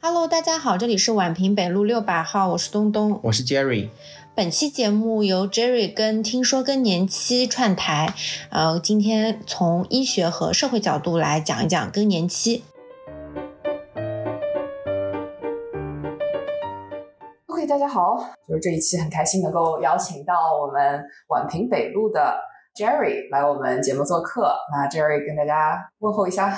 Hello，大家好，这里是宛平北路六百号，我是东东，我是 Jerry。本期节目由 Jerry 跟听说更年期串台，呃，今天从医学和社会角度来讲一讲更年期。OK，大家好，就是这一期很开心能够邀请到我们宛平北路的 Jerry 来我们节目做客。那 Jerry 跟大家问候一下。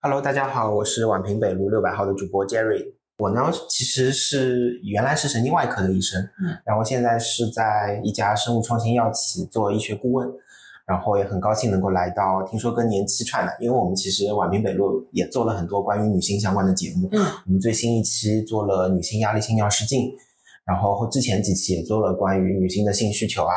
Hello，大家好，我是宛平北路六百号的主播 Jerry。我呢，其实是原来是神经外科的医生，嗯，然后现在是在一家生物创新药企做医学顾问，然后也很高兴能够来到听说更年期串的，因为我们其实宛平北路也做了很多关于女性相关的节目，嗯，我们最新一期做了女性压力性尿失禁，然后之前几期也做了关于女性的性需求啊。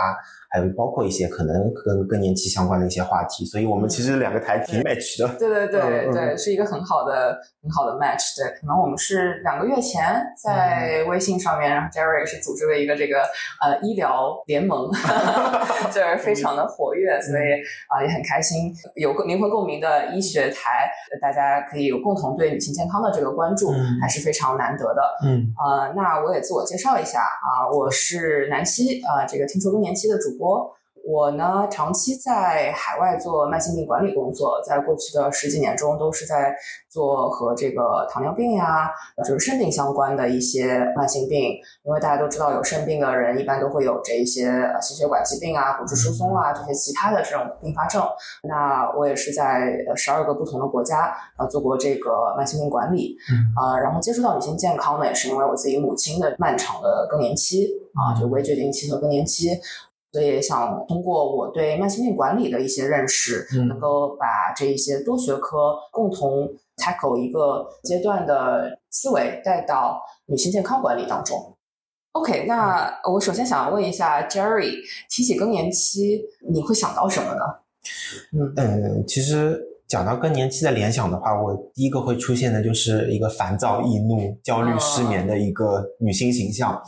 还有包括一些可能跟更年期相关的一些话题，所以我们其实两个台挺 match 的。对对对对，是一个很好的很好的 match。对，可能我们是两个月前在微信上面，然后 Jerry 是组织了一个这个呃医疗联盟，就是非常的活跃，所以啊也很开心，有个灵魂共鸣的医学台，大家可以有共同对女性健康的这个关注，还是非常难得的。嗯，呃，那我也自我介绍一下啊，我是南希啊，这个听说更年期的主播。我我呢，长期在海外做慢性病管理工作，在过去的十几年中，都是在做和这个糖尿病呀，就是肾病相关的一些慢性病。因为大家都知道，有肾病的人一般都会有这一些心血管疾病啊、骨质疏松啊这些其他的这种并发症。那我也是在十二个不同的国家呃做过这个慢性病管理，啊，然后接触到女性健康呢，也是因为我自己母亲的漫长的更年期啊，就围绝经期和更年期。所以想通过我对慢性病管理的一些认识，能够把这一些多学科共同 tackle 一个阶段的思维带到女性健康管理当中。OK，那我首先想问一下 Jerry，提起更年期，你会想到什么呢？嗯，其实讲到更年期的联想的话，我第一个会出现的就是一个烦躁、易怒、焦虑、失眠的一个女性形象。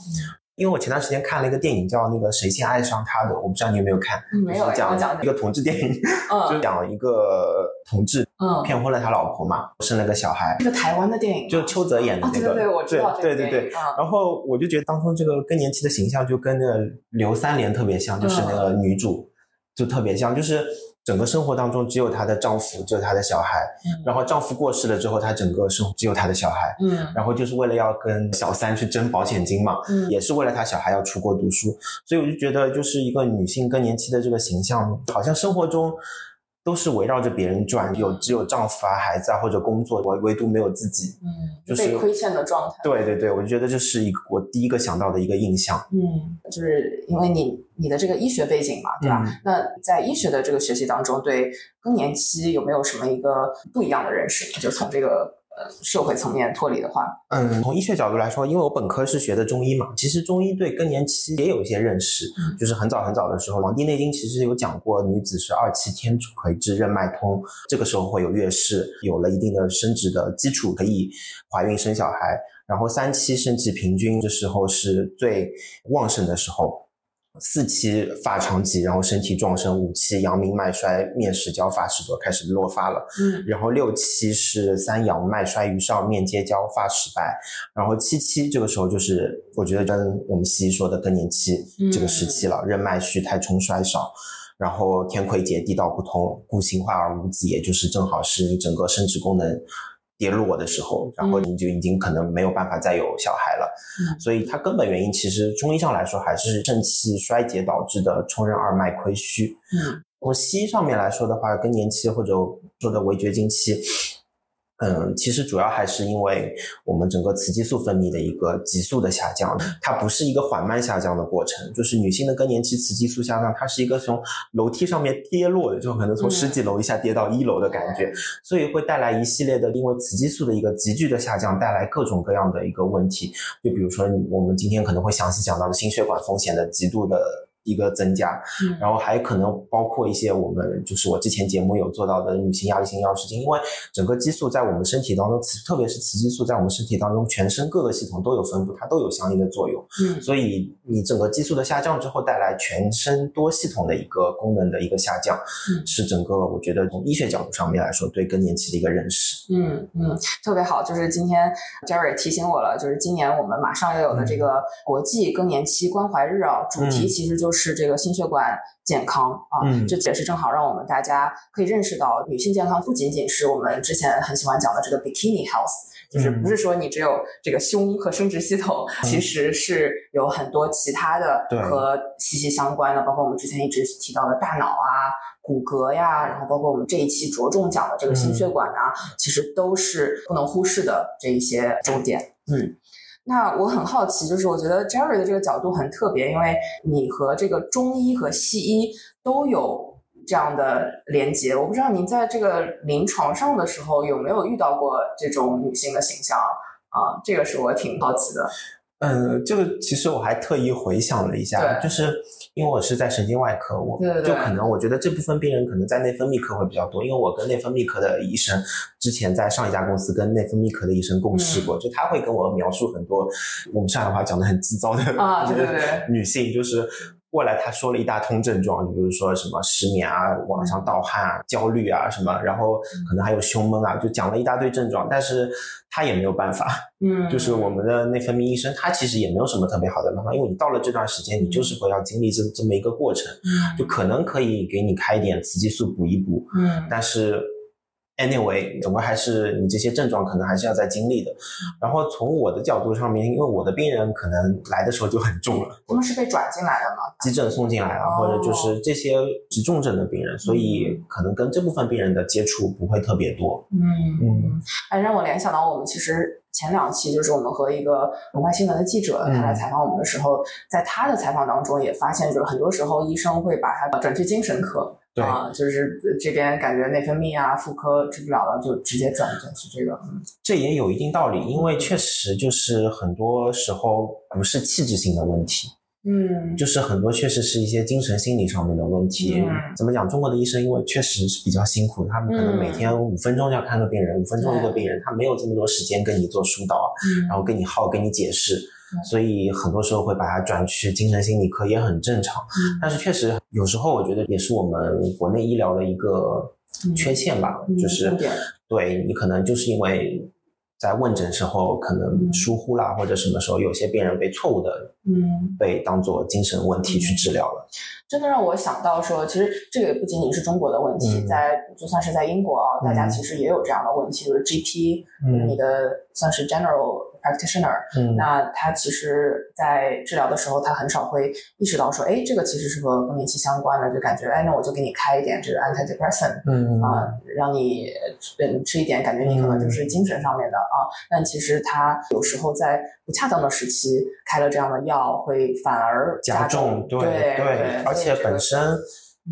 因为我前段时间看了一个电影，叫那个《谁先爱上他的》，我不知道你有没有看？没有。讲一个同志电影，就讲一个同志骗婚了他老婆嘛，生了个小孩。一个台湾的电影，就邱泽演的那个。对对对，我知道对对对。然后我就觉得当初这个更年期的形象就跟那个刘三连特别像，就是那个女主就特别像，就是。整个生活当中只有她的丈夫，只有她的小孩。嗯。然后丈夫过世了之后，她整个生活只有她的小孩。嗯。然后就是为了要跟小三去争保险金嘛。嗯。也是为了她小孩要出国读书，所以我就觉得，就是一个女性更年期的这个形象，好像生活中。都是围绕着别人转，有只有丈夫啊、孩子啊或者工作，我唯独没有自己，嗯，就是被亏欠的状态。对对对，我就觉得这是一个我第一个想到的一个印象。嗯，就是因为你你的这个医学背景嘛，对吧？那在医学的这个学习当中，对更年期有没有什么一个不一样的认识？就从这个。呃，社会层面脱离的话，嗯，从医学角度来说，因为我本科是学的中医嘛，其实中医对更年期也有一些认识，就是很早很早的时候，《黄帝内经》其实有讲过，女子是二期天癸至任脉通，这个时候会有月事，有了一定的生殖的基础，可以怀孕生小孩，然后三七肾气平均的时候是最旺盛的时候。四期发长疾，然后身体壮盛；五期阳明脉衰，面食焦，发始多，开始落发了。嗯，然后六期是三阳脉衰于上，面结焦，发实白。然后七期这个时候就是我觉得跟我们西医说的更年期这个时期了，任脉虚，太冲衰少，然后天癸竭，地道不通，故形化而无子，也就是正好是你整个生殖功能。跌落的时候，然后你就已经可能没有办法再有小孩了，所以它根本原因其实中医上来说还是肾气衰竭导致的冲任二脉亏虚。嗯，从西医上面来说的话，更年期或者说的围绝经期。嗯，其实主要还是因为我们整个雌激素分泌的一个急速的下降，它不是一个缓慢下降的过程。就是女性的更年期雌激素下降，它是一个从楼梯上面跌落的，就可能从十几楼一下跌到一楼的感觉，所以会带来一系列的因为雌激素的一个急剧的下降，带来各种各样的一个问题。就比如说我们今天可能会详细讲到的心血管风险的极度的。一个增加，嗯。然后还可能包括一些我们就是我之前节目有做到的女性压力性药失禁，因为整个激素在我们身体当中，雌特别是雌激素在我们身体当中，全身各个系统都有分布，它都有相应的作用。嗯。所以你整个激素的下降之后，带来全身多系统的一个功能的一个下降，嗯。是整个我觉得从医学角度上面来说，对更年期的一个认识。嗯嗯，特别好，就是今天 Jerry 提醒我了，就是今年我们马上要有的这个国际更年期关怀日啊，主题嗯。其实就是这个心血管健康啊，嗯这也是正好让我们大家可以认识到，女性健康不仅仅是我们之前很喜欢讲的这个 bikini health。就是嗯不是说你只有这个胸和生殖系统，其实是有很多其他的对和息息相关的，包括我们之前一直提到的大脑啊、骨骼呀，然后包括我们这一期着重讲的这个心血管啊，其实都是不能忽视的这一些重点。嗯。那我很好奇，就是我觉得 Jerry 的这个角度很特别，因为你和这个中医和西医都有这样的连接。我不知道您在这个临床上的时候有没有遇到过这种女性的形象啊？这个是我挺好奇的。嗯，这个其实我还特意回想了一下，就是因为我是在神经外科，我就可能我觉得这部分病人可能在内分泌科会比较多，因为我跟内分泌科的医生之前在上一家公司跟内分泌科的医生共事嗯过，就他会跟我描述很多我们上海话讲的很急躁的啊 对对对女性，就是。过来，他说了一大通症状，就比如说什么失眠啊、晚上盗汗啊、焦虑啊什么，然后可能还有胸闷啊，就讲了一大堆症状，但是他也没有办法，嗯，就是我们的内分泌医生，他其实也没有什么特别好的办法，因为你到了这段时间，你就是会要经历这这么一个过程，嗯。就可能可以给你开一点雌激素补一补，嗯。但是 anyway，总归还是你这些症状可能还是要再经历的。然后从我的角度上面，因为我的病人可能来的时候就很重了，他们是被转进来的吗？急诊送进来啊，哦或者就是这些急重症的病人，所以可能跟这部分病人的接触不会特别多。嗯嗯，哎，让我联想到我们其实前两期就是我们和一个文化新闻的记者，他来采访我们的时候，在他的采访当中也发现，就是很多时候医生会把他转去精神科。对啊，就是这边感觉内分泌啊、妇科治不了了，就直接转转去这个。嗯这也有一定道理，因为确实就是很多时候不是器质性的问题，嗯就是很多确实是一些精神心理上面的问题。嗯怎么讲？中国的医生因为确实是比较辛苦，他们可能每天五分钟要看个病人，五分钟一个病人，他没有这么多时间跟你做疏导，嗯然后跟你耗，跟你解释对，所以很多时候会把它转去精神心理科，也很正常。嗯但是确实有时候我觉得也是我们国内医疗的一个缺陷吧，嗯就是对你可能就是因为在问诊时候可能疏忽啦，或者什么时候有些病人被错误的嗯。被当做精神问题去治疗了。真的让我想到说，其实这个也不仅仅是中国的问题，嗯。在就算是在英国啊，大家嗯。其实也有这样的问题，就是 GP，、嗯。你的算是 general practitioner，、嗯。那他其实，在治疗的时候，他很少会意识到说，哎，这个其实是和更年期相关的，就感觉，哎，那我就给你开一点这个 antidepressant 嗯啊、让你嗯吃一点，感觉你可能就是精神上面的啊，但其实他有时候在不恰当的时期开了这样的药，会反而加重，重，对对，而且所以这个本身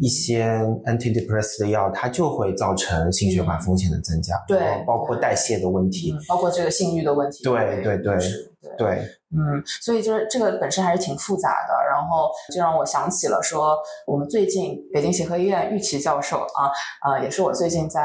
一些 antidepressant 的药，它就会造成心血管风险的增加，对包括代谢的问题嗯，，包括这个性欲的问题，对对对。对，嗯，所以就是这个本身还是挺复杂的，然后就让我想起了说，我们最近北京协和医院玉琦教授啊，呃，也是我最近在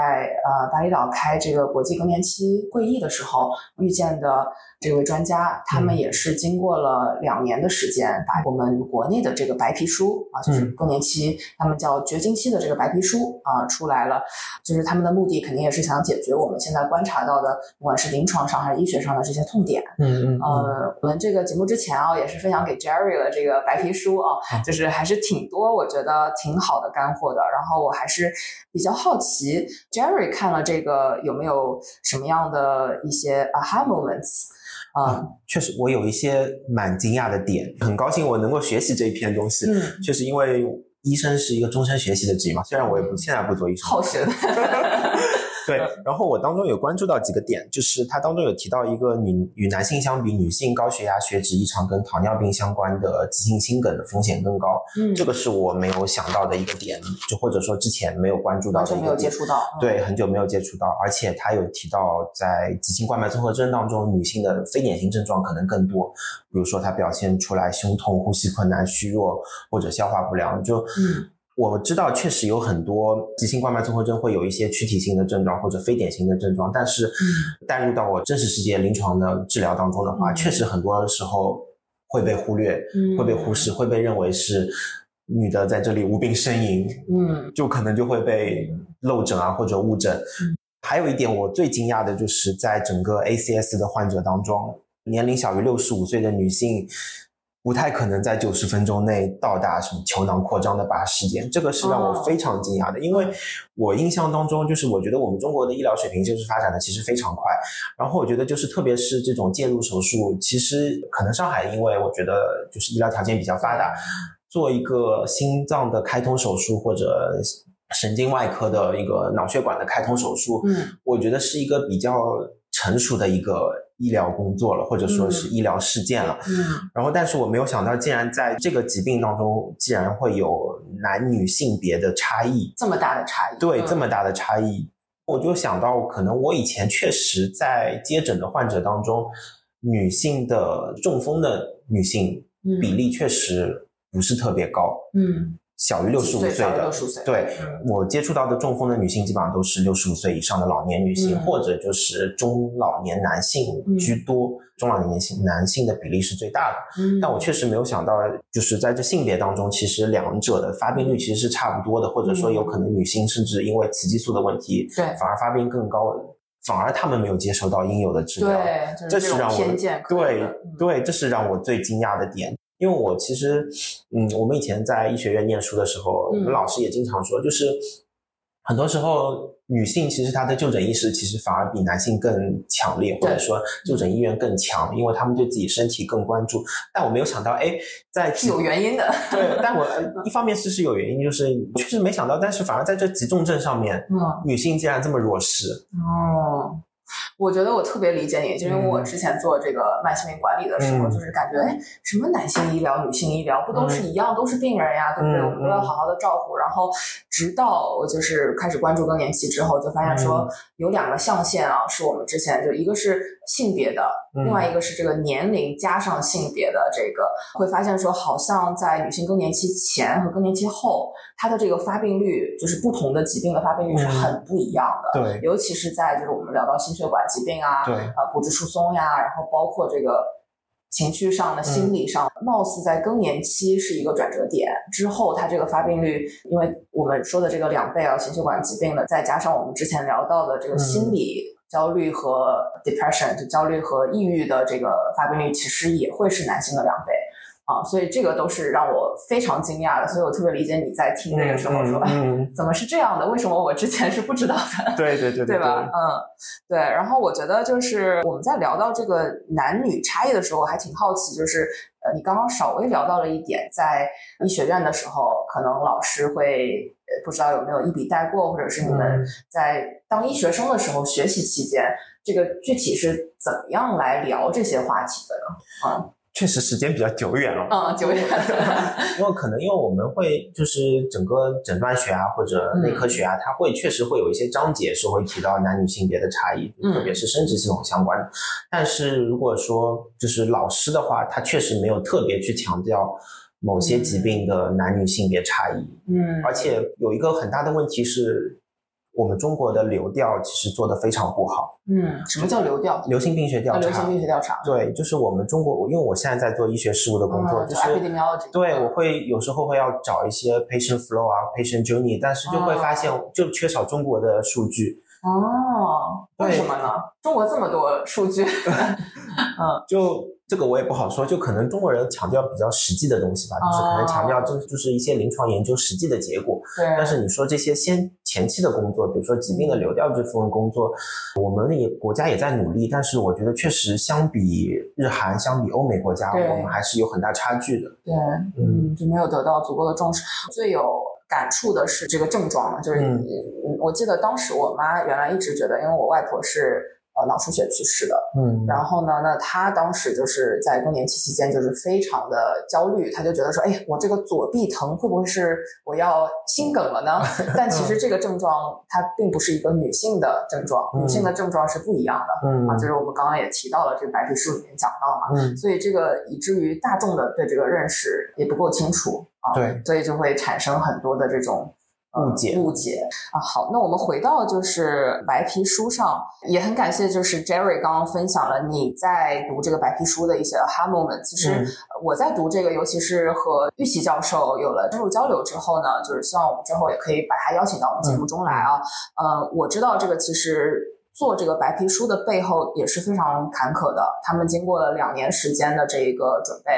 呃巴厘岛开这个国际更年期会议的时候遇见的这位专家，他们嗯。也是经过了两年的时间，把我们国内的这个白皮书啊，就是嗯。更年期他们叫绝经期的这个白皮书啊出来了，就是他们的目的肯定也是想解决我们现在观察到的，不管是临床上还是医学上的这些痛点。嗯嗯。呃，我们这个节目之前啊，也是分享给 Jerry 了这个白皮书啊，就是还是挺多，我觉得挺好的干货的。然后我还是比较好奇，Jerry 看了这个有没有什么样的一些 aha moments 啊？确实，我有一些蛮惊讶的点，很高兴我能够学习这一篇东西。嗯，确实，因为医生是一个终身学习的职业嘛，虽然我也不现在不做医生，好学的，对，然后我当中有关注到几个点，就是它当中有提到一个女与男性相比，女性高血压、血脂异常跟糖尿病相关的急性心梗的风险更高。嗯，这个是我没有想到的一个点，就或者说之前没有关注到的，没有接触到。对，很久没有接触到，而且它有提到在急性冠脉综合征当中，女性的非典型症状可能更多，比如说她表现出来胸痛、呼吸困难、虚弱或者消化不良，就嗯。我知道，确实有很多急性冠脉综合征会有一些躯体性的症状或者非典型的症状，但是带入到我真实世界临床的治疗当中的话，确实很多时候会被忽略，会被忽视，会被认为是女的在这里无病呻吟，嗯，就可能就会被漏诊啊或者误诊。还有一点我最惊讶的就是在整个 ACS 的患者当中，年龄小于六十五岁的女性。不太可能在九十分钟内到达什么球囊扩张的把时间，这个是让我非常惊讶的，因为我印象当中，就是我觉得我们中国的医疗水平就是发展的其实非常快，然后我觉得就是特别是这种介入手术，其实可能上海因为我觉得就是医疗条件比较发达，做一个心脏的开通手术或者神经外科的一个脑血管的开通手术，嗯，我觉得是一个比较成熟的一个。医疗工作了，或者说是医疗事件了。嗯，然后，但是我没有想到，竟然在这个疾病当中，竟然会有男女性别的差异，这么大的差异。对，这么大的差异，我就想到，可能我以前确实在接诊的患者当中，女性的中风的女性比例确实不是特别高。嗯。小于六十五岁的，对我接触到的中风的女性，基本上都是六十五岁以上的老年女性，或者就是中老年男性居多。中老年性男性的比例是最大的。但我确实没有想到，就是在这性别当中，其实两者的发病率其实是差不多的，或者说有可能女性甚至因为雌激素的问题，对，反而发病更高，反而他们没有接受到应有的治疗。对，这是让我对对，这是让我最惊讶的点。因为我其实，嗯，我们以前在医学院念书的时候，我们老师也经常说，就是很多时候女性其实她的就诊意识其实反而比男性更强烈，或者说就诊意愿更强，因为他们对自己身体更关注。但我没有想到，哎，在是有原因的，对，但我 一方面是是有原因，就是确实没想到，但是反而在这急重症上面，嗯，女性竟然这么弱势，哦。我觉得我特别理解你，就因为我之前做这个慢性病管理的时候，就是感觉哎，什么男性医疗、女性医疗不都是一样，都是病人呀，对不对？我们都要好好的照顾。然后直到我就是开始关注更年期之后，就发现说有两个象限啊，是我们之前就一个是性别的，另外一个是这个年龄加上性别的这个，会发现说好像在女性更年期前和更年期后，它的这个发病率就是不同的疾病的发病率是很不一样的。对，尤其是在就是我们聊到心血管。疾病啊，对，啊，骨质疏松呀，然后包括这个情绪上的、心理上，貌似在更年期是一个转折点。之后，它这个发病率，因为我们说的这个两倍啊，心血管疾病的，再加上我们之前聊到的这个心理焦虑和 depression，就焦虑和抑郁的这个发病率，其实也会是男性的两倍。啊，所以这个都是让我非常惊讶的，所以我特别理解你在听那个时候说嗯，怎么是这样的？为什么我之前是不知道的？对对对，对吧？嗯，对。然后我觉得就是我们在聊到这个男女差异的时候，我还挺好奇，就是呃，你刚刚稍微聊到了一点，在医学院的时候，可能老师会不知道有没有一笔带过，或者是你们在当医学生的时候学习期间，这个具体是怎么样来聊这些话题的呢？啊。确实时间比较久远了，嗯，久远。因为可能因为我们会就是整个诊断学啊或者内科学啊，它会确实会有一些章节是会提到男女性别的差异，特别是生殖系统相关的。但是如果说就是老师的话，他确实没有特别去强调某些疾病的男女性别差异。嗯，而且有一个很大的问题是。我们中国的流调其实做的非常不好。嗯，什么叫流调？流行病学调查。流行病学调查。对，就是我们中国，因为我现在在做医学事务的工作，就是 epidemiology。对，我会有时候会要找一些 patient flow 啊，patient journey，但是就会发现就缺少中国的数据。哦，为什么呢？中国这么多数据。嗯，就。这个我也不好说，就可能中国人强调比较实际的东西吧，就是可能强调就就是一些临床研究实际的结果。对。但是你说这些先前期的工作，比如说疾病的流调这部分工作，我们也国家也在努力，但是我觉得确实相比日韩、相比欧美国家，我们还是有很大差距的。对，嗯，就没有得到足够的重视。最有感触的是这个症状嘛，就是嗯我记得当时我妈原来一直觉得，因为我外婆是呃脑出血去世的，嗯然后呢，那她当时就是在更年期期间就是非常的焦虑，她就觉得说，哎，我这个左臂疼会不会是我要心梗了呢？但其实这个症状它并不是一个女性的症状，嗯女性的症状是不一样的。嗯啊，就是我们刚刚也提到了，这个白皮书里面讲到嘛，嗯所以这个以至于大众的对这个认识也不够清楚啊，对，所以就会产生很多的这种。呃误解误解啊，好，那我们回到就是白皮书上，也很感谢就是 Jerry 刚刚分享了你在读这个白皮书的一些 aha moment。其实我在读这个，尤其是和玉琪教授有了深入交流之后呢，就是希望我们之后也可以把他邀请到我们节目中来啊。呃，我知道这个其实做这个白皮书的背后也是非常坎坷的，他们经过了两年时间的这一个准备，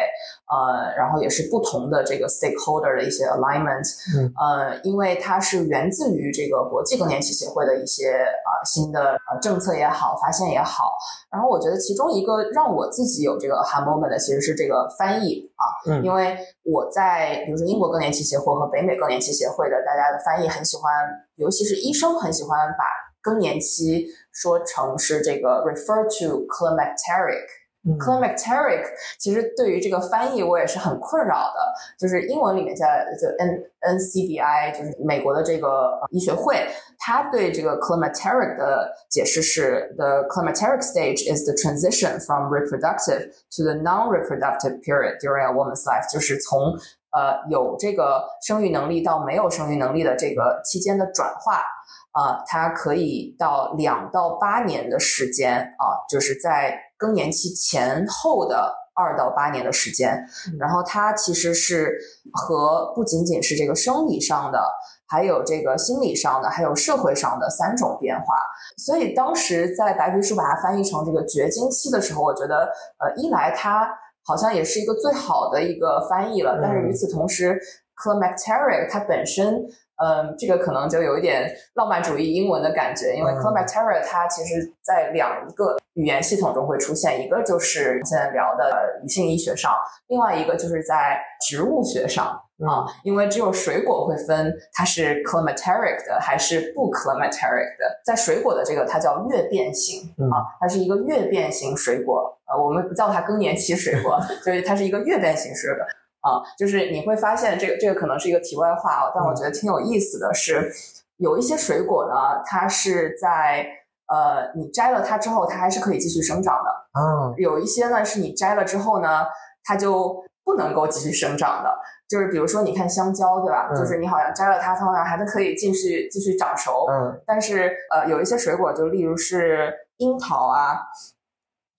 呃，然后也是不同的这个 stakeholder 的一些 alignment，嗯。呃，因为它是源自于这个国际更年期协会的一些呃新的呃政策也好，发现也好，然后我觉得其中一个让我自己有这个 hard moment 的其实是这个翻译啊，嗯。因为我在比如说英国更年期协会和北美更年期协会的大家的翻译很喜欢，尤其是医生很喜欢把更年期说成是这个 refer to climacteric。嗯 climacteric 其实对于这个翻译我也是很困扰的，就是英文里面叫就 N NCBI，就是美国的这个呃医学会，它对这个 climacteric 的解释是 the climacteric stage is the transition from reproductive to the non-reproductive period during a woman's life，就是从呃有这个生育能力到没有生育能力的这个期间的转化。啊，它可以到两到八年的时间啊，就是在更年期前后的二到八年的时间。然后它其实是和不仅仅是这个生理上的，还有这个心理上的，还有社会上的三种变化。所以当时在白皮书把它翻译成这个绝经期的时候，我觉得呃，一来它好像也是一个最好的一个翻译了，但是与此同时，climacteric 它本身。嗯，这个可能就有一点浪漫主义英文的感觉，因为嗯 climacteric 它其实在两个语言系统中会出现，一个就是现在聊的呃女性医学上，另外一个就是在植物学上啊，因为只有水果会分它是 climacteric 的还是不 climacteric 的，在水果的这个它叫月变型嗯啊，它是一个月变型水果，呃，我们不叫它更年期水果，所以它是一个月变型水果。啊，就是你会发现这个这个可能是一个题外话啊，但我觉得挺有意思的是，有一些水果呢，它是在呃你摘了它之后，它还是可以继续生长的；嗯，有一些呢是你摘了之后呢，它就不能够继续生长的。就是比如说，你看香蕉，对吧？嗯就是你好像摘了它，它好像还是可以继续继续长熟。嗯但是呃，有一些水果，就例如是樱桃啊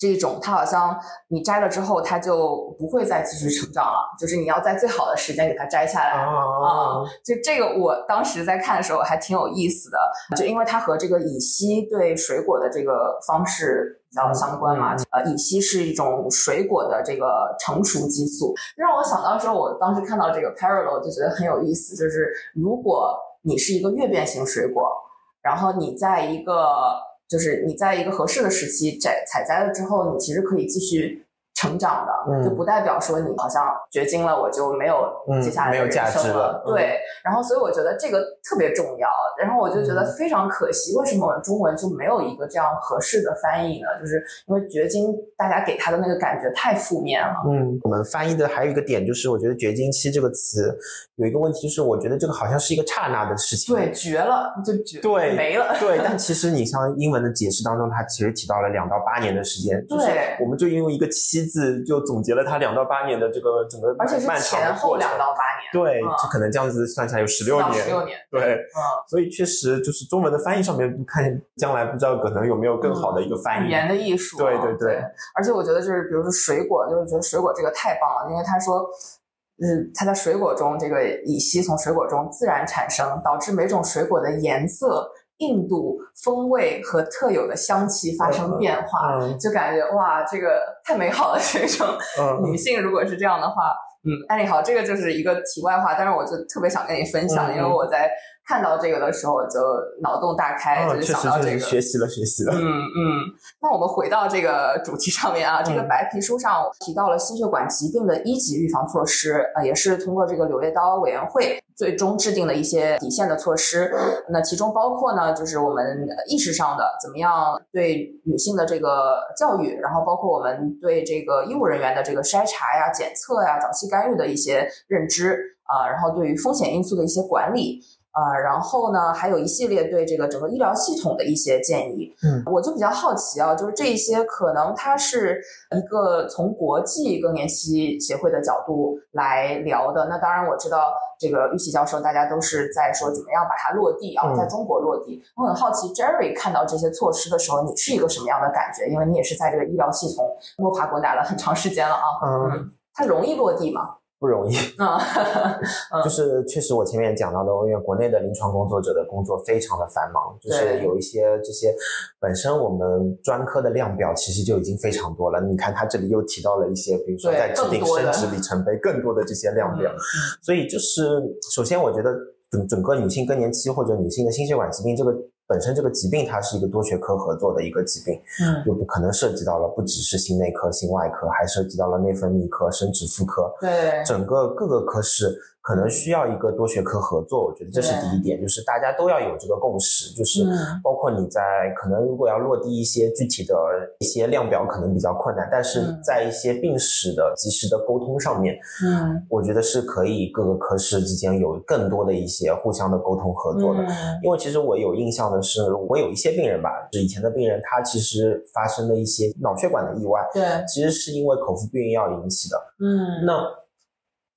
这种，它好像你摘了之后，它就不会再继续成长了，就是你要在最好的时间给它摘下来。啊就这个，我当时在看的时候还挺有意思的，就因为它和这个乙烯对水果的这个方式比较相关嘛。呃，乙烯是一种水果的这个成熟激素，让我想到说，我当时看到这个 parallel 就觉得很有意思，就是如果你是一个月变型水果，然后你在一个就是你在一个合适的时期摘采摘了之后，你其实可以继续成长的，嗯就不代表说你好像绝经了，我就没有嗯接下来的人没有价值生了嗯对，然后所以我觉得这个特别重要，然后我就觉得嗯非常可惜，为什么我们中文就没有一个这样合适的翻译呢？就是因为绝经大家给他的那个感觉太负面了。嗯，我们翻译的还有一个点就是，我觉得“绝经期”这个词有一个问题，就是我觉得这个好像是一个刹那的事情。对，绝了就绝对没了。对，但其实你像英文的解释当中，它其实提到了两到八年的时间，就是对我们就因为一个“期”字就总结了他两到八年的这个整个而且是前后两到八年，对，嗯。就可能这样子算下来有十六年，十六年，对，嗯，所以确实就是中文的翻译上面，看将来不知道可能有没有更好的一个翻译。语言的艺术啊，对对对。而且我觉得就是，比如说水果，就是觉得水果这个太棒了，因为他说，嗯，它在水果中这个乙烯从水果中自然产生，导致每种水果的颜色、硬度、风味和特有的香气发生变化，嗯就感觉哇，这个太美好了。这种嗯女性如果是这样的话。嗯，哎，你好，这个就是一个题外话，但是我就特别想跟你分享，嗯因为我在看到这个的时候就脑洞大开，就是想到这个。学习了，学习了。嗯嗯，那我们回到这个主题上面啊，这个白皮书上提到了心血管疾病的一级预防措施，呃，也是通过这个柳叶刀委员会最终制定的一些底线的措施。那其中包括呢，就是我们意识上的怎么样对女性的这个教育，然后包括我们对这个医务人员的这个筛查呀、检测呀、早期干预的一些认知啊，然后对于风险因素的一些管理。啊，然后呢，还有一系列对这个整个医疗系统的一些建议。嗯，我就比较好奇啊，就是这一些可能它是一个从国际更年期协会的角度来聊的。那当然，我知道这个玉琪教授，大家都是在说怎么样把它落地啊，在中国落地。我很好奇，Jerry 看到这些措施的时候，你是一个什么样的感觉？因为你也是在这个医疗系统摸爬滚打了很长时间了啊。嗯，它容易落地吗？不容易 啊，就是确实我前面讲到的，因为国内的临床工作者的工作非常的繁忙，就是有一些这些本身我们专科的量表其实就已经非常多了。你看他这里又提到了一些，比如说在制定生殖里程碑更多的这些量表，所以就是首先我觉得整整个女性更年期或者女性的心血管疾病这个。本身这个疾病它是一个多学科合作的一个疾病，嗯，就不可能涉及到了不只是心内科、心外科，还涉及到了内分泌科、生殖妇科，对，整个各个科室。可能需要一个多学科合作，我觉得这是第一点，就是大家都要有这个共识，就是包括你在可能如果要落地一些具体的一些量表，可能比较困难，但是在一些病史的及时的沟通上面，嗯，我觉得是可以各个科室之间有更多的一些互相的沟通合作的。因为其实我有印象的是，我有一些病人吧，是以前的病人，他其实发生了一些脑血管的意外，对，其实是因为口服避孕药引起的，嗯，那。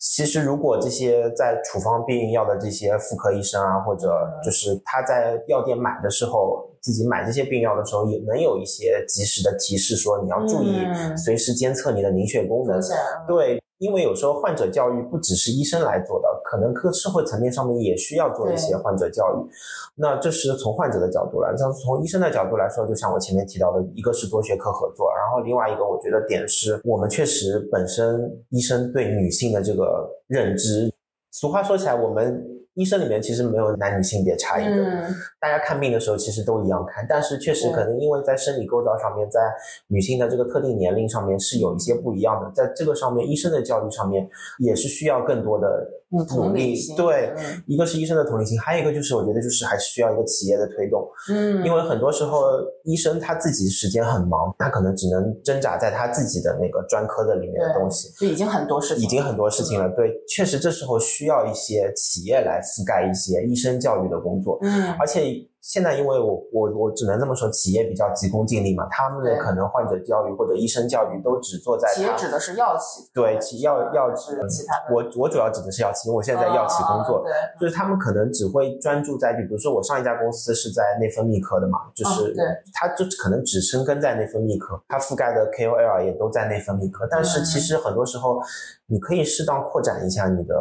其实，如果这些在处方避孕药的这些妇科医生啊，或者就是他在药店买的时候，自己买这些避孕药的时候，也能有一些及时的提示，说你要注意，随时监测你的凝血功能。对。因为有时候患者教育不只是医生来做的，可能科社会层面上面也需要做一些患者教育。那这是从患者的角度来，像从医生的角度来说，就像我前面提到的，一个是多学科合作，然后另外一个我觉得点是我们确实本身医生对女性的这个认知，俗话说起来，我们。医生里面其实没有男女性别差异的，大家看病的时候其实都一样看，但是确实可能因为在生理构造上面，在女性的这个特定年龄上面是有一些不一样的，在这个上面医生的教育上面也是需要更多的。努力对，一个是医生的同理心，还有一个就是我觉得就是还是需要一个企业的推动，嗯，因为很多时候医生他自己时间很忙，他可能只能挣扎在他自己的那个专科的里面的东西，就已经很多事情，已经很多事情了。对，确实这时候需要一些企业来覆盖一些医生教育的工作，嗯，而且。现在因为我我我只能这么说，企业比较急功近利嘛，他们的可能患者教育或者医生教育都只做在企业指的是药企，对，企药药企，其他我我主要指的是药企，因为我现在在药企工作，对，就是他们可能只会专注在，比如说我上一家公司是在内分泌科的嘛，就是对，他就可能只深耕在内分泌科，他覆盖的 KOL 也都在内分泌科，但是其实很多时候。你可以适当扩展一下你的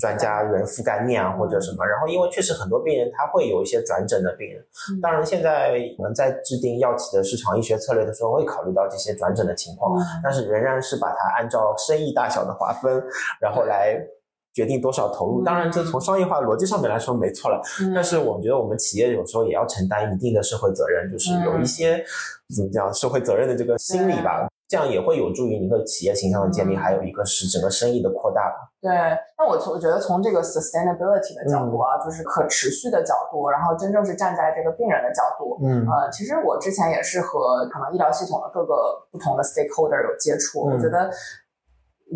专家人覆盖面啊，或者什么。然后，因为确实很多病人他会有一些转诊的病人。当然，现在我们在制定药企的市场医学策略的时候，会考虑到这些转诊的情况，但是仍然是把它按照生意大小的划分，然后来决定多少投入。当然，这从商业化逻辑上面来说没错了。但是，我们觉得我们企业有时候也要承担一定的社会责任，就是有一些怎么讲社会责任的这个心理吧。这样也会有助于一个企业形象的建立，还有一个是整个生意的扩大吧。对，那我从我觉得从这个 sustainability 的角度啊，就是可持续的角度，然后真正是站在这个病人的角度，嗯，呃，其实我之前也是和可能医疗系统的各个不同的 stakeholder 有接触。我觉得，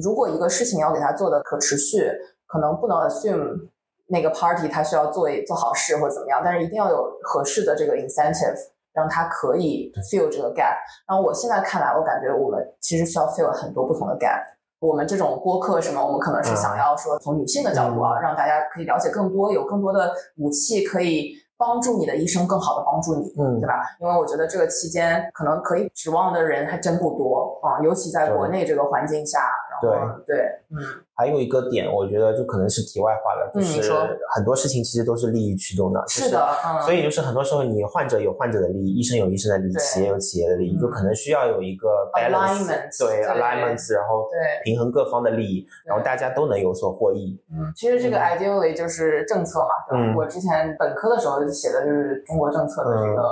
如果一个事情要给他做的可持续，可能不能 assume 那个 party 他需要做做好事或者怎么样，但是一定要有合适的这个 incentive。让它可以 fill 这个 gap。然后我现在看来，我感觉我们其实需要 fill 很多不同的 gap。我们这种播客什么，我们可能是想要说从女性的角度啊，让大家可以了解更多，有更多的武器可以帮助你的医生更好的帮助你，嗯，对吧？因为我觉得这个期间可能可以指望的人还真不多啊，尤其在国内这个环境下。对对，嗯，还有一个点，我觉得就可能是题外话了，就是很多事情其实都是利益驱动的。是的，嗯。所以就是很多时候，你患者有患者的利益，医生有医生的利益，企业有企业的利益，就可能需要有一个 balance，对 alignment，然后对平衡各方的利益，然后大家都能有所获益。嗯，其实这个 ideally 就是政策嘛。嗯。我之前本科的时候写的就是中国政策的这个。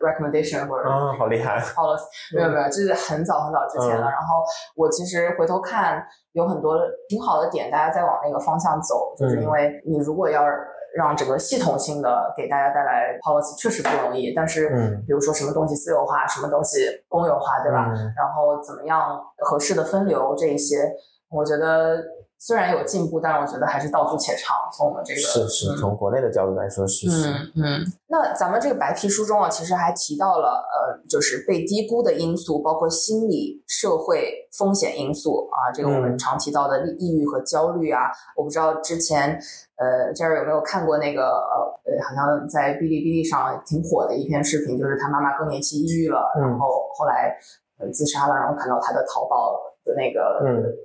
Recommendation 或者嗯，好厉害，policy 没有没有，这是很早很早之前了。然后我其实回头看，有很多挺好的点，大家在往那个方向走，就是因为你如果要让整个系统性的给大家带来 policy，确实不容易。但是，嗯，比如说什么东西私有化，什么东西公有化，对吧？然后怎么样合适的分流这一些，我觉得。虽然有进步，但是我觉得还是道阻且长。从我们这个是是从国内的角度来说是是嗯。那咱们这个白皮书中啊，其实还提到了呃，就是被低估的因素，包括心理、社会风险因素啊。这个我们常提到的抑郁和焦虑啊。我不知道之前呃，Jerry 有没有看过那个呃，好像在哔哩哔哩上挺火的一篇视频，就是他妈妈更年期抑郁了，然后后来呃自杀了，然后看到他的淘宝。那个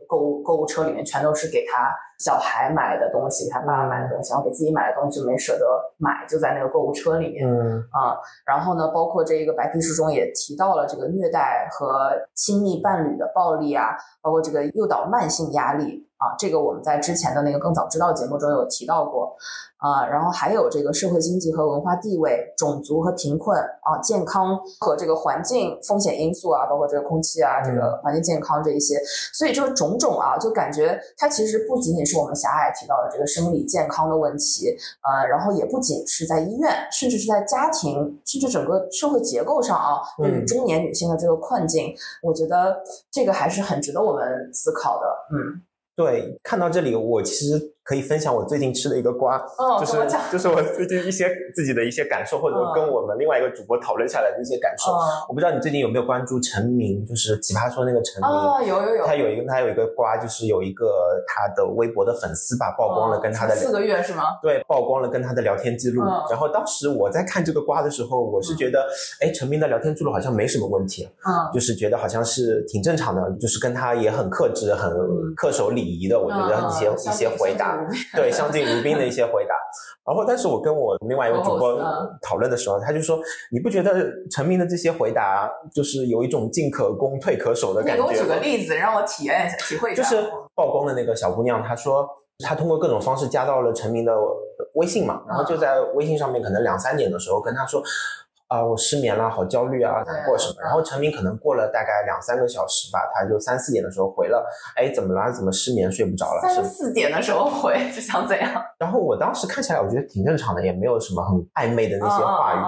购物购物车里面全都是给他小孩买的东西，他爸爸买的东西，然后给自己买的东西就没舍得买，就在那个购物车里面。嗯啊，然后呢，包括这个白皮书中也提到了这个虐待和亲密伴侣的暴力啊，包括这个诱导慢性压力啊，这个我们在之前的那个更早知道节目中有提到过。啊，然后还有这个社会经济和文化地位、种族和贫困啊、健康和这个环境风险因素啊，包括这个空气啊、这个环境健康这一些，所以就是种种啊，就感觉它其实不仅仅是我们狭隘提到的这个生理健康的问题，呃，然后也不仅是在医院，甚至是在家庭，甚至整个社会结构上啊，对于中年女性的这个困境，我觉得这个还是很值得我们思考的。嗯，对，看到这里，我其实。可以分享我最近吃的一个瓜，就是就是我最近一些自己的一些感受，或者跟我们另外一个主播讨论下来的一些感受。我不知道你最近有没有关注陈明，就是奇葩说那个陈明，啊有有有，他有一个他有一个瓜，就是有一个他的微博的粉丝吧曝光了跟他的四个月是吗？对，曝光了跟他的聊天记录。然后当时我在看这个瓜的时候，我是觉得，哎，陈明的聊天记录好像没什么问题，嗯，就是觉得好像是挺正常的，就是跟他也很克制、很恪守礼仪的。我觉得一些一些回答。对，相敬如宾的一些回答。然后，但是我跟我另外一位主播讨论的时候，他就说：“你不觉得陈明的这些回答就是有一种进可攻退可守的感觉？”你给我举个例子，让我体验一下、体会一下。就是曝光的那个小姑娘，她说她通过各种方式加到了陈明的微信嘛，然后就在微信上面，可能两三点的时候跟他说。啊，我失眠了，好焦虑啊，难过什么？然后陈明可能过了大概两三个小时吧，他就三四点的时候回了，哎，怎么了？怎么失眠睡不着了？三四点的时候回就想怎样？然后我当时看起来我觉得挺正常的，也没有什么很暧昧的那些话语。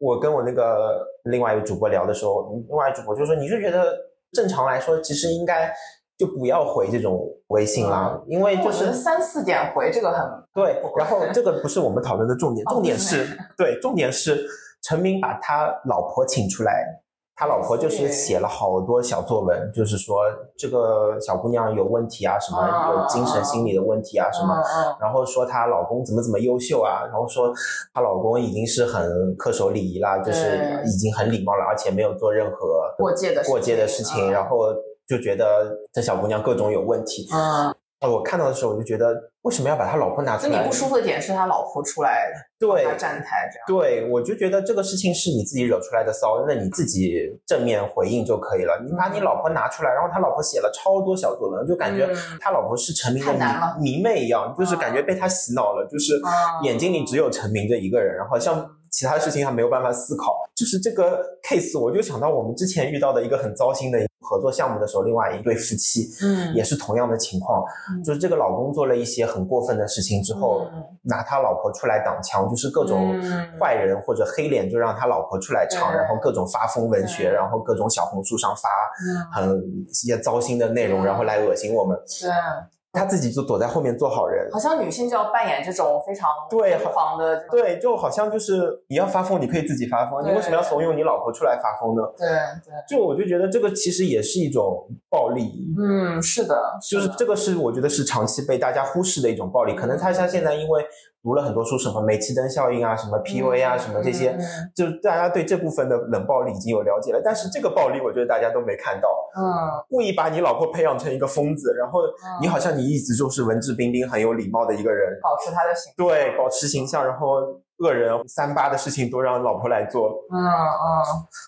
我跟我那个另外一个主播聊的时候，另外一主播就说，你是觉得正常来说，其实应该就不要回这种微信啦，因为就是三四点回这个很对。然后 这个不是我们讨论的重点，重点是对，重点是。陈明把他老婆请出来，他老婆就是写了好多小作文，就是说这个小姑娘有问题啊，什么有精神心理的问题啊，什么，然后说她老公怎么怎么优秀啊，然后说她老公已经是很恪守礼仪啦，就是已经很礼貌了，而且没有做任何过界的过界的事情，然后就觉得这小姑娘各种有问题。嗯，我看到的时候我就觉得。为什么要把他老婆拿出来？你不舒服的点是他老婆出来对站台这样。对，我就觉得这个事情是你自己惹出来的骚，那你自己正面回应就可以了。你把你老婆拿出来，然后他老婆写了超多小作文，就感觉他老婆是陈明的迷迷妹一样，就是感觉被他洗脑了，就是眼睛里只有陈明这一个人，然后像其他事情还没有办法思考。就是这个 case，我就想到我们之前遇到的一个很糟心的合作项目的时候，另外一对夫妻，嗯，也是同样的情况，就是这个老公做了一些。很过分的事情之后，拿他老婆出来挡枪，就是各种坏人或者黑脸，就让他老婆出来唱，然后各种发疯文学，然后各种小红书上发很一些糟心的内容，然后来恶心我们。对。他自己就躲在后面做好人，好像女性就要扮演这种非常对狂的，对，就好像就是你要发疯，你可以自己发疯，你为什么要怂恿你老婆出来发疯呢？对对，就我就觉得这个其实也是一种暴力。嗯，是的，就是这个是我觉得是长期被大家忽视的一种暴力，可能他像现在因为读了很多书，什么煤气灯效应啊，什么 PUA 啊，什么这些，就大家对这部分的冷暴力已经有了解了。但是这个暴力，我觉得大家都没看到。嗯，故意把你老婆培养成一个疯子，然后你好像你一直就是文质彬彬、很有礼貌的一个人，保持他的形对，保持形象，然后。恶人三八的事情都让老婆来做，嗯嗯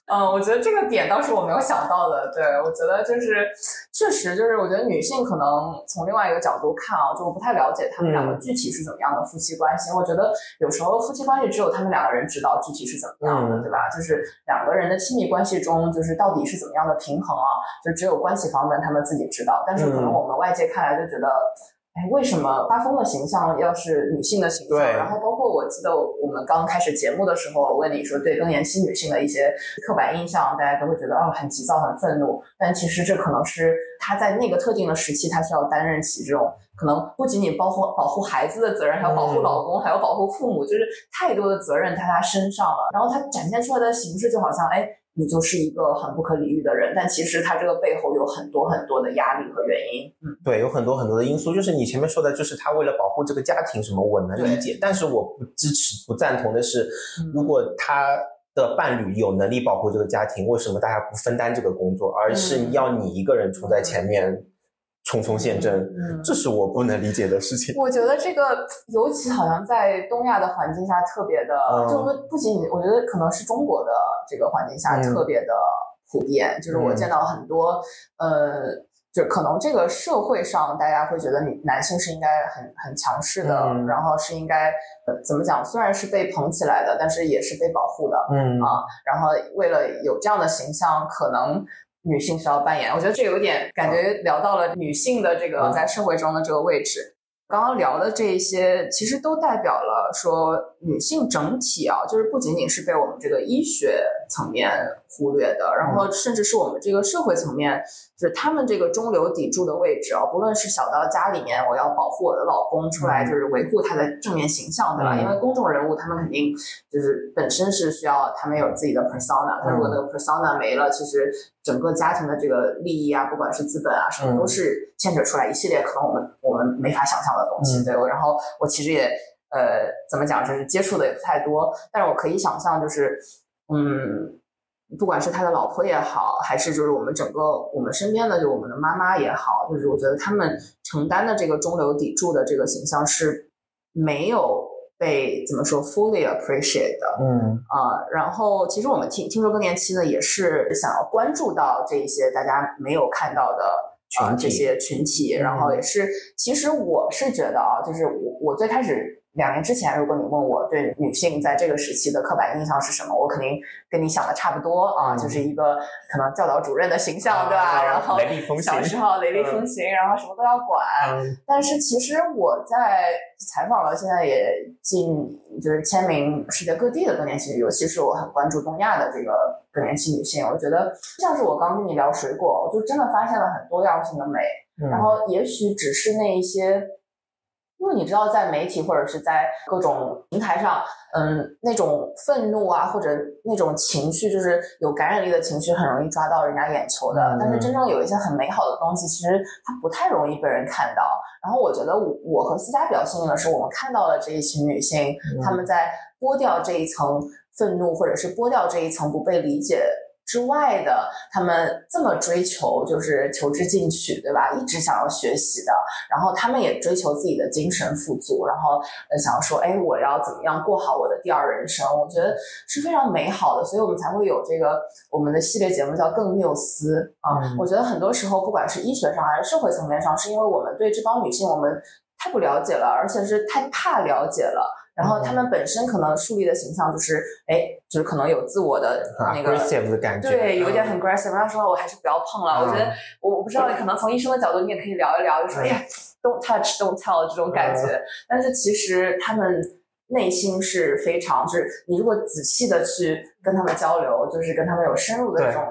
嗯，我觉得这个点倒是我没有想到的。对我觉得就是确实就是我觉得女性可能从另外一个角度看啊，就我不太了解他们两个具体是怎么样的夫妻关系。我觉得有时候夫妻关系只有他们两个人知道具体是怎么样的，对吧？就是两个人的亲密关系中，就是到底是怎么样的平衡啊，就只有关系方面他们自己知道。但是可能我们外界看来就觉得。哎，为什么发疯的形象要是女性的形象？然后包括我记得我们刚开始节目的时候，我问你说对更年期女性的一些刻板印象，大家都会觉得哦很急躁、很愤怒。但其实这可能是她在那个特定的时期，她需要担任起这种可能不仅仅包括保护孩子的责任，还要保护老公，还要保护父母，就是太多的责任在她身上了。然后她展现出来的形式就好像哎。你就是一个很不可理喻的人，但其实他这个背后有很多很多的压力和原因。嗯，对，有很多很多的因素。就是你前面说的，就是他为了保护这个家庭什么，我能理解。但是我不支持、不赞同的是，如果他的伴侣有能力保护这个家庭，为什么大家不分担这个工作，而是要你一个人冲在前面？冲锋陷阵，这是我不能理解的事情。我觉得这个尤其好像在东亚的环境下特别的，就不仅仅我觉得可能是中国的这个环境下特别的普遍。就是我见到很多，呃，就可能这个社会上大家会觉得女男性是应该很很强势的，然后是应该怎么讲？虽然是被捧起来的，但是也是被保护的。嗯啊，然后为了有这样的形象，可能。女性需要扮演，我觉得这有点感觉聊到了女性的这个在社会中的这个位置。刚刚聊的这一些，其实都代表了说女性整体啊，就是不仅仅是被我们这个医学层面忽略的，然后甚至是我们这个社会层面，就是他们这个中流砥柱的位置啊，不论是小到家里面，我要保护我的老公出来，就是维护他的正面形象，对吧？因为公众人物他们肯定就是本身是需要他们有自己的 persona，那如果那个 persona 没了，其实整个家庭的这个利益啊，不管是资本啊什么，都是牵扯出来一系列可能我们我们没法想象的东西。对，然后我其实也呃，怎么讲，就是接触的也不太多，但是我可以想象，就是嗯。不管是他的老婆也好，还是就是我们整个我们身边的就我们的妈妈也好，就是我觉得他们承担的这个中流砥柱的这个形象是没有被怎么说 fully appreciate 的，嗯啊，然后其实我们听听说更年期呢，也是想要关注到这一些大家没有看到的群这些群体，然后也是其实我是觉得啊，就是我我最开始。两年之前，如果你问我对女性在这个时期的刻板印象是什么，我肯定跟你想的差不多啊，就是一个可能教导主任的形象，对吧？然后小时候雷厉风行，然后什么都要管。但是其实我在采访了，现在也近就是签名世界各地的更年期，尤其是我很关注东亚的这个更年期女性，我觉得像是我刚跟你聊水果，我就真的发现了很多样性的美。然后也许只是那一些。因为你知道，在媒体或者是在各种平台上，嗯，那种愤怒啊，或者那种情绪，就是有感染力的情绪，很容易抓到人家眼球的。但是真正有一些很美好的东西，其实它不太容易被人看到。然后我觉得，我我和思佳比较幸运的是，我们看到了这一群女性，她们在剥掉这一层愤怒，或者是剥掉这一层不被理解。之外的，他们这么追求，就是求知进取，对吧？一直想要学习的，然后他们也追求自己的精神富足，然后呃，想要说，哎，我要怎么样过好我的第二人生？我觉得是非常美好的，所以我们才会有这个我们的系列节目叫《更缪斯》啊。我觉得很多时候，不管是医学上还是社会层面上，是因为我们对这帮女性我们太不了解了，而且是太怕了解了。然后他们本身可能树立的形象就是，哎，就是可能有自我的那个的感觉，对，有点很 aggressive。他说我还是不要碰了。我觉得我我不知道，可能从医生的角度，你也可以聊一聊，就说哎呀，don't touch，don't tell 这种感觉。但是其实他们内心是非常，就是你如果仔细的去跟他们交流，就是跟他们有深入的这种，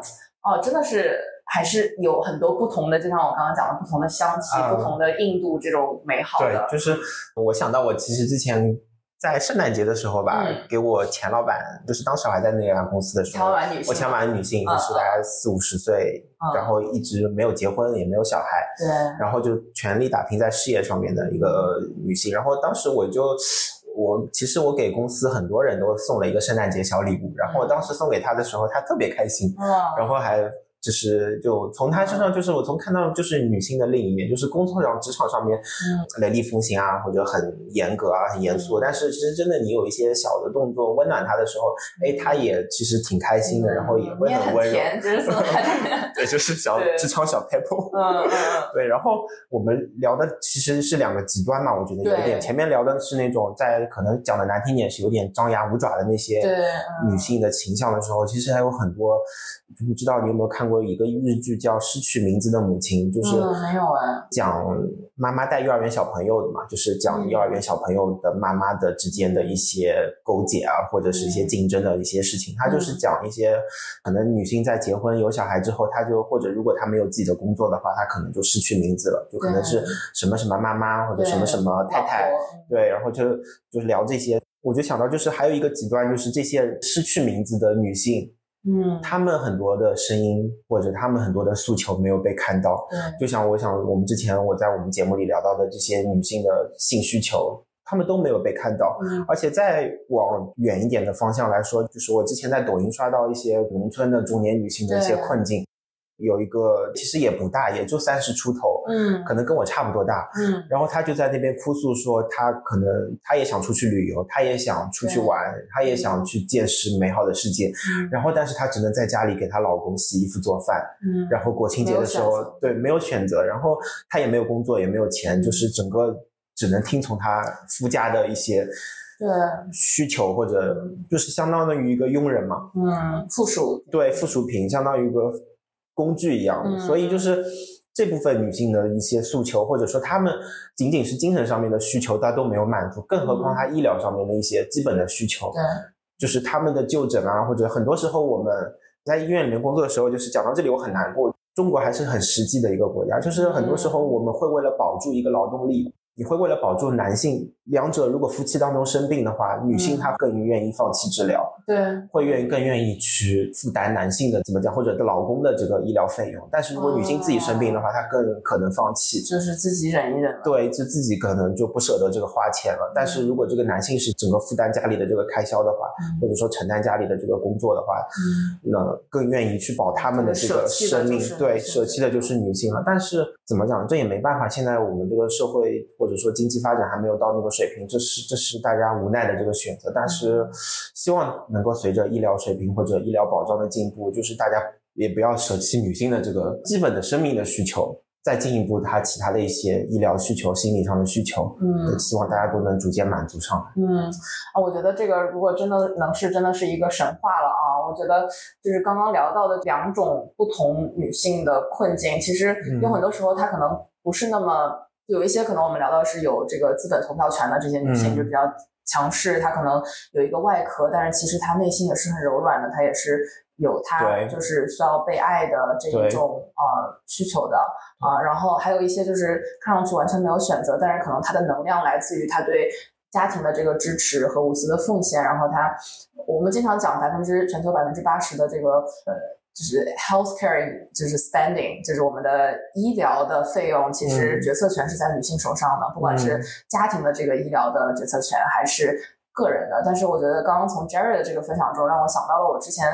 哦，真的是还是有很多不同的，就像我刚刚讲的，不同的香气，不同的印度，这种美好的。对，就是我想到我其实之前。在圣诞节的时候吧，给我前老板，就是当时我还在那家公司的时候，我前老板女性。就是大概四五十岁，然后一直没有结婚，也没有小孩，对，然后就全力打拼在事业上面的一个女性。然后当时我就我其实我给公司很多人都送了一个圣诞节小礼物，然后我当时送给他的时候，他特别开心，哇，然后还。就是就从她身上，就是我从看到就是女性的另一面，就是工作上职场上面，嗯，雷厉风行啊，或者很严格啊，很严肃。但是其实真的，你有一些小的动作温暖她的时候，哎，她也其实挺开心的，然后也会很温柔。对，就是小职场小。嗯嗯。对，然后我们聊的其实是两个极端嘛，我觉得有点。前面聊的是那种在可能讲的难听点是有点张牙舞爪的那些女性的形象的时候，其实还有很多。不知道你有没有看过一个日剧叫《失去名字的母亲》，就是没有哎，讲妈妈带幼儿园小朋友的嘛，就是讲幼儿园小朋友的妈妈的之间的一些勾结啊，或者是一些竞争的一些事情。他就是讲一些可能女性在结婚有小孩之后，她就或者如果她没有自己的工作的话，她可能就失去名字了，就可能是什么什么妈妈或者什么什么太太，对，然后就就是聊这些，我就想到就是还有一个极端，就是这些失去名字的女性。嗯，他们很多的声音或者他们很多的诉求没有被看到。嗯，就像我想我们之前我在我们节目里聊到的这些女性的性需求，他们都没有被看到。嗯，而且再往远一点的方向来说，就是我之前在抖音刷到一些农村的中年女性的一些困境。有一个其实也不大，也就三十出头，嗯，可能跟我差不多大，嗯，然后他就在那边哭诉说，他可能他也想出去旅游，他也想出去玩，他也想去见识美好的世界，嗯，然后但是他只能在家里给她老公洗衣服做饭，嗯，然后国庆节的时候，对，没有选择，然后他也没有工作，也没有钱，就是整个只能听从他夫家的一些对。需求，或者就是相当于一个佣人嘛，嗯，附属，对，附属品，相当于一个。工具一样的，所以就是这部分女性的一些诉求，或者说她们仅仅是精神上面的需求，她都没有满足，更何况她医疗上面的一些基本的需求，对，就是他们的就诊啊，或者很多时候我们在医院里面工作的时候，就是讲到这里我很难过。中国还是很实际的一个国家，就是很多时候我们会为了保住一个劳动力。你会为了保住男性，两者如果夫妻当中生病的话，女性她更愿意放弃治疗，对，会愿意更愿意去负担男性的怎么讲，或者老公的这个医疗费用。但是如果女性自己生病的话，她更可能放弃，就是自己忍一忍。对，就自己可能就不舍得这个花钱了。但是如果这个男性是整个负担家里的这个开销的话，或者说承担家里的这个工作的话，那更愿意去保他们的这个生命。对，舍弃的就是女性了。但是怎么讲，这也没办法。现在我们这个社会。或者说经济发展还没有到那个水平，这是这是大家无奈的这个选择。但是，希望能够随着医疗水平或者医疗保障的进步，就是大家也不要舍弃女性的这个基本的生命的需求，再进一步她其他的一些医疗需求、心理上的需求，嗯，希望大家都能逐渐满足上来。嗯，啊，我觉得这个如果真的能是真的是一个神话了啊！我觉得就是刚刚聊到的两种不同女性的困境，其实有很多时候她可能不是那么。有一些可能我们聊到是有这个资本投票权的这些女性就比较强势，她可能有一个外壳，但是其实她内心也是很柔软的，她也是有她就是需要被爱的这一种呃需求的啊。然后还有一些就是看上去完全没有选择，但是可能她的能量来自于她对家庭的这个支持和无私的奉献。然后她，我们经常讲百分之全球百分之八十的这个呃。就是 healthcare，就是 spending，就是我们的医疗的费用，其实决策权是在女性手上的，不管是家庭的这个医疗的决策权，还是个人的。但是我觉得刚刚从 Jerry 的这个分享中，让我想到了我之前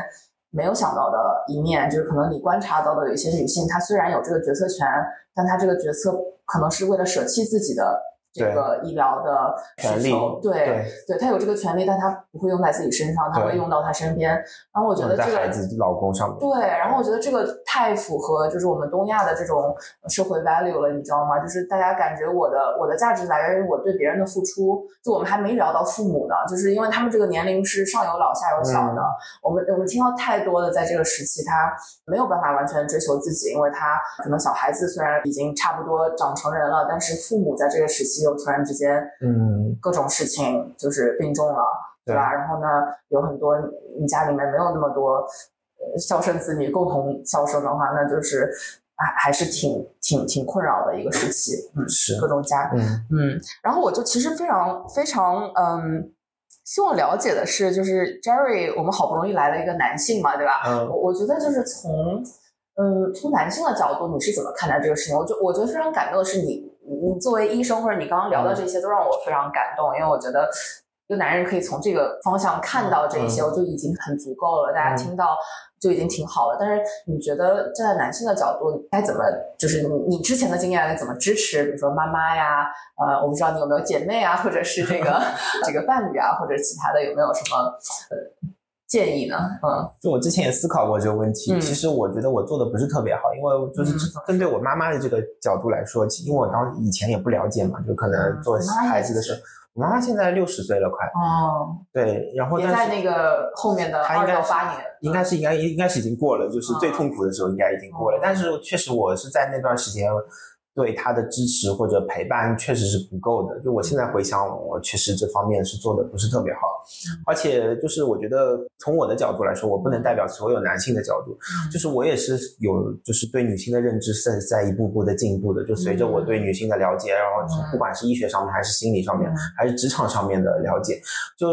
没有想到的一面，就是可能你观察到的有一些女性，她虽然有这个决策权，但她这个决策可能是为了舍弃自己的。这个医疗的需求，对对，他有这个权利，但他不会用在自己身上，他会用到他身边。然后我觉得这个孩子、老公上面，对，然后我觉得这个太符合就是我们东亚的这种社会 value 了，你知道吗？就是大家感觉我的我的价值来源于我对别人的付出。就我们还没聊到父母呢，就是因为他们这个年龄是上有老下有小的。我们我们听到太多的在这个时期，他没有办法完全追求自己，因为他可能小孩子虽然已经差不多长成人了，但是父母在这个时期。又突然之间，嗯，各种事情就是病重了，对吧？然后呢，有很多你家里面没有那么多孝顺子女共同孝顺的话，那就是还还是挺挺挺困扰的一个时期。嗯，是各种家，嗯嗯。然后我就其实非常非常嗯，希望了解的是，就是 Jerry，我们好不容易来了一个男性嘛，对吧？嗯，我我觉得就是从嗯从男性的角度，你是怎么看待这个事情？我就我觉得非常感动的是你。你作为医生，或者你刚刚聊的这些，都让我非常感动，因为我觉得一个男人可以从这个方向看到这些，我就已经很足够了。大家听到就已经挺好了。但是你觉得站在男性的角度，该怎么？就是你你之前的经验该怎么支持？比如说妈妈呀，呃，我不知道你有没有姐妹啊，或者是这个 这个伴侣啊，或者其他的有没有什么呃？建议呢？嗯，就我之前也思考过这个问题。其实我觉得我做的不是特别好，因为就是针对我妈妈的这个角度来说，因为我当以前也不了解嘛，就可能做孩子的时候，我妈妈现在六十岁了，快哦，对，然后也在那个后面的二到八年，应该是应该应该是已经过了，就是最痛苦的时候应该已经过了。但是确实我是在那段时间。对他的支持或者陪伴确实是不够的。就我现在回想，我确实这方面是做的不是特别好。而且就是我觉得从我的角度来说，我不能代表所有男性的角度。就是我也是有，就是对女性的认知是在一步步的进步的。就随着我对女性的了解，然后不管是医学上面，还是心理上面，还是职场上面的了解，就。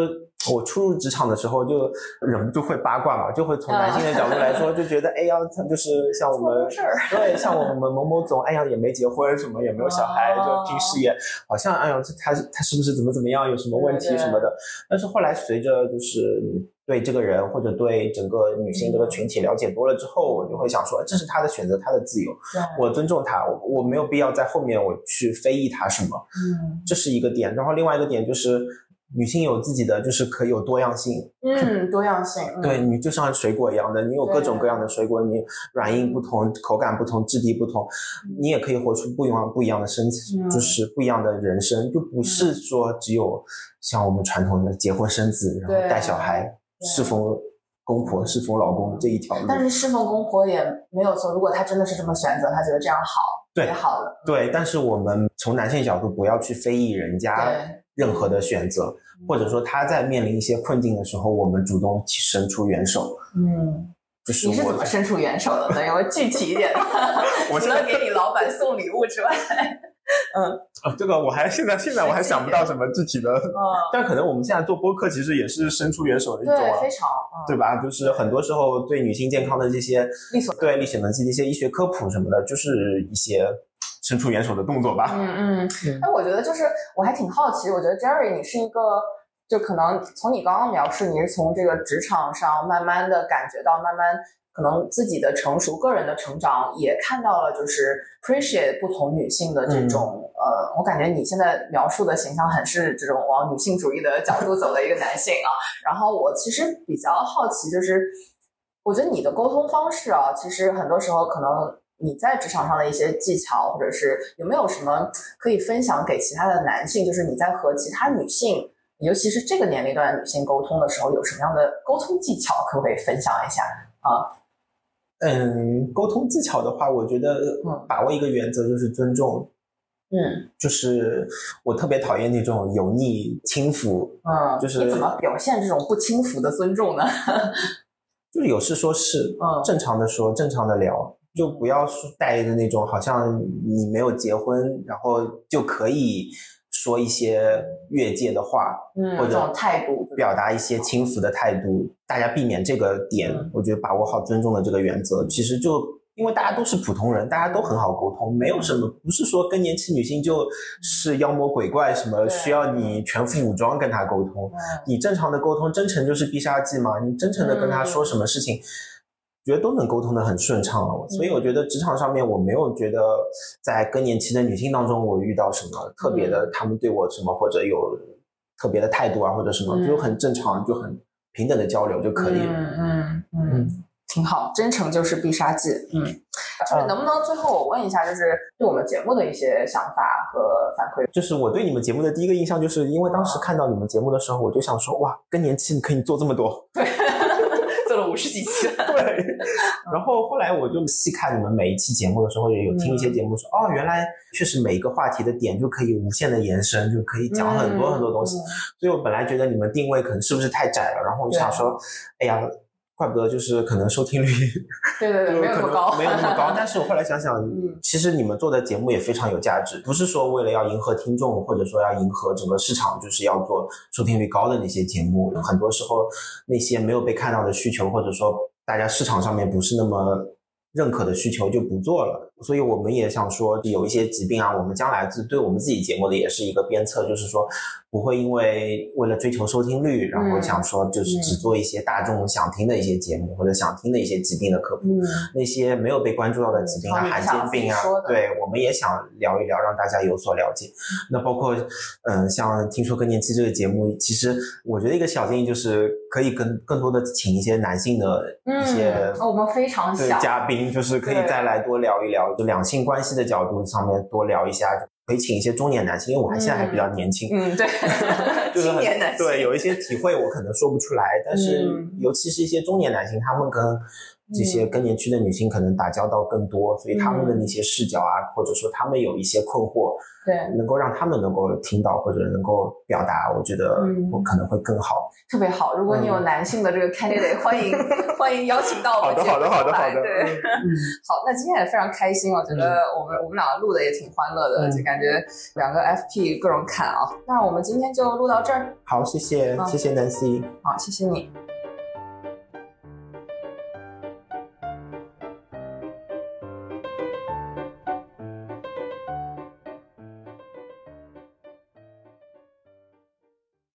我初入职场的时候就忍不住会八卦嘛，就会从男性的角度来说，就觉得哎呀，他就是像我们对像我们某某总，哎呀也没结婚，什么也没有小孩，就拼事业，好像哎呀他他是不是怎么怎么样，有什么问题什么的。但是后来随着就是对这个人或者对整个女性这个群体了解多了之后，我就会想说，这是他的选择，他的自由，我尊重他，我没有必要在后面我去非议他什么。嗯，这是一个点。然后另外一个点就是。女性有自己的，就是可以有多样性。嗯，多样性。对你就像水果一样的，你有各种各样的水果，你软硬不同，口感不同，质地不同，你也可以活出不一样不一样的身体，就是不一样的人生，就不是说只有像我们传统的结婚生子，然后带小孩，侍奉公婆，侍奉老公这一条路。但是侍奉公婆也没有错，如果他真的是这么选择，他觉得这样好，对，好了。对，但是我们从男性角度不要去非议人家。任何的选择，或者说他在面临一些困境的时候，我们主动伸出援手。嗯，就是你是怎么伸出援手的？能有具体一点？我除了给你老板送礼物之外，嗯，这个我还现在现在我还想不到什么具体的。嗯，但可能我们现在做播客，其实也是伸出援手的一种，对，非常，对吧？就是很多时候对女性健康的这些力所对力所能及的一些医学科普什么的，就是一些。伸出援手的动作吧。嗯嗯，那，我觉得就是我还挺好奇，我觉得 Jerry，你是一个，就可能从你刚刚描述，你是从这个职场上慢慢的感觉到，慢慢可能自己的成熟、个人的成长，也看到了就是 appreciate 不同女性的这种，呃，我感觉你现在描述的形象很是这种往女性主义的角度走的一个男性啊。然后我其实比较好奇，就是我觉得你的沟通方式啊，其实很多时候可能。你在职场上的一些技巧，或者是有没有什么可以分享给其他的男性？就是你在和其他女性，尤其是这个年龄段的女性沟通的时候，有什么样的沟通技巧？可不可以分享一下啊？嗯，沟通技巧的话，我觉得把握一个原则就是尊重。嗯，就是我特别讨厌那种油腻轻浮。嗯，就是你怎么表现这种不轻浮的尊重呢？就是有事说事，嗯，正常的说，正常的聊。就不要带着那种好像你没有结婚，然后就可以说一些越界的话，嗯，或者态度表达一些轻浮的态度，大家避免这个点。我觉得把握好尊重的这个原则，其实就因为大家都是普通人，大家都很好沟通，没有什么不是说更年期女性就是妖魔鬼怪什么需要你全副武装跟她沟通。你正常的沟通，真诚就是必杀技嘛。你真诚的跟她说什么事情。觉得都能沟通的很顺畅了，所以我觉得职场上面我没有觉得在更年期的女性当中我遇到什么特别的，她们对我什么或者有特别的态度啊或者什么，就很正常，就很平等的交流就可以了。嗯嗯嗯，挺好，真诚就是必杀技。嗯，就是能不能最后我问一下，就是对我们节目的一些想法和反馈？就是我对你们节目的第一个印象，就是因为当时看到你们节目的时候，我就想说，哇，更年期你可以做这么多。对。十几期了，对。然后后来我就细看你们每一期节目的时候，也有听一些节目说，哦，原来确实每一个话题的点就可以无限的延伸，就可以讲很多很多东西。所以我本来觉得你们定位可能是不是太窄了，然后我就想说，哎呀。怪不得就是可能收听率，对对对，没有那么高，没有那么高。但是我后来想想，其实你们做的节目也非常有价值，不是说为了要迎合听众，或者说要迎合整个市场，就是要做收听率高的那些节目。很多时候那些没有被看到的需求，或者说大家市场上面不是那么认可的需求，就不做了。所以我们也想说，有一些疾病啊，我们将来自对我们自己节目的也是一个鞭策，就是说不会因为为了追求收听率，然后想说就是只做一些大众想听的一些节目，或者想听的一些疾病的科普，那些没有被关注到的疾病啊、罕见病啊，对，我们也想聊一聊，让大家有所了解。那包括嗯，像听说更年期这个节目，其实我觉得一个小建议就是可以跟更多的请一些男性的一些我们非常想嘉宾，就是可以再来多聊一聊。就两性关系的角度上面多聊一下，可以请一些中年男性，因为我还现在还比较年轻，嗯，对，就是青年男性，对，有一些体会我可能说不出来，但是尤其是一些中年男性，他们跟这些更年期的女性可能打交道更多，所以他们的那些视角啊，或者说他们有一些困惑。对，能够让他们能够听到或者能够表达，我觉得我可能会更好，特别好。如果你有男性的这个 candidate，欢迎 欢迎邀请到我们节目来。对，嗯，好，那今天也非常开心，我觉得我们我们两个录的也挺欢乐的，就感觉两个 FP 各种侃啊。那我们今天就录到这儿。好，谢谢，谢谢 Nancy。好，谢谢你。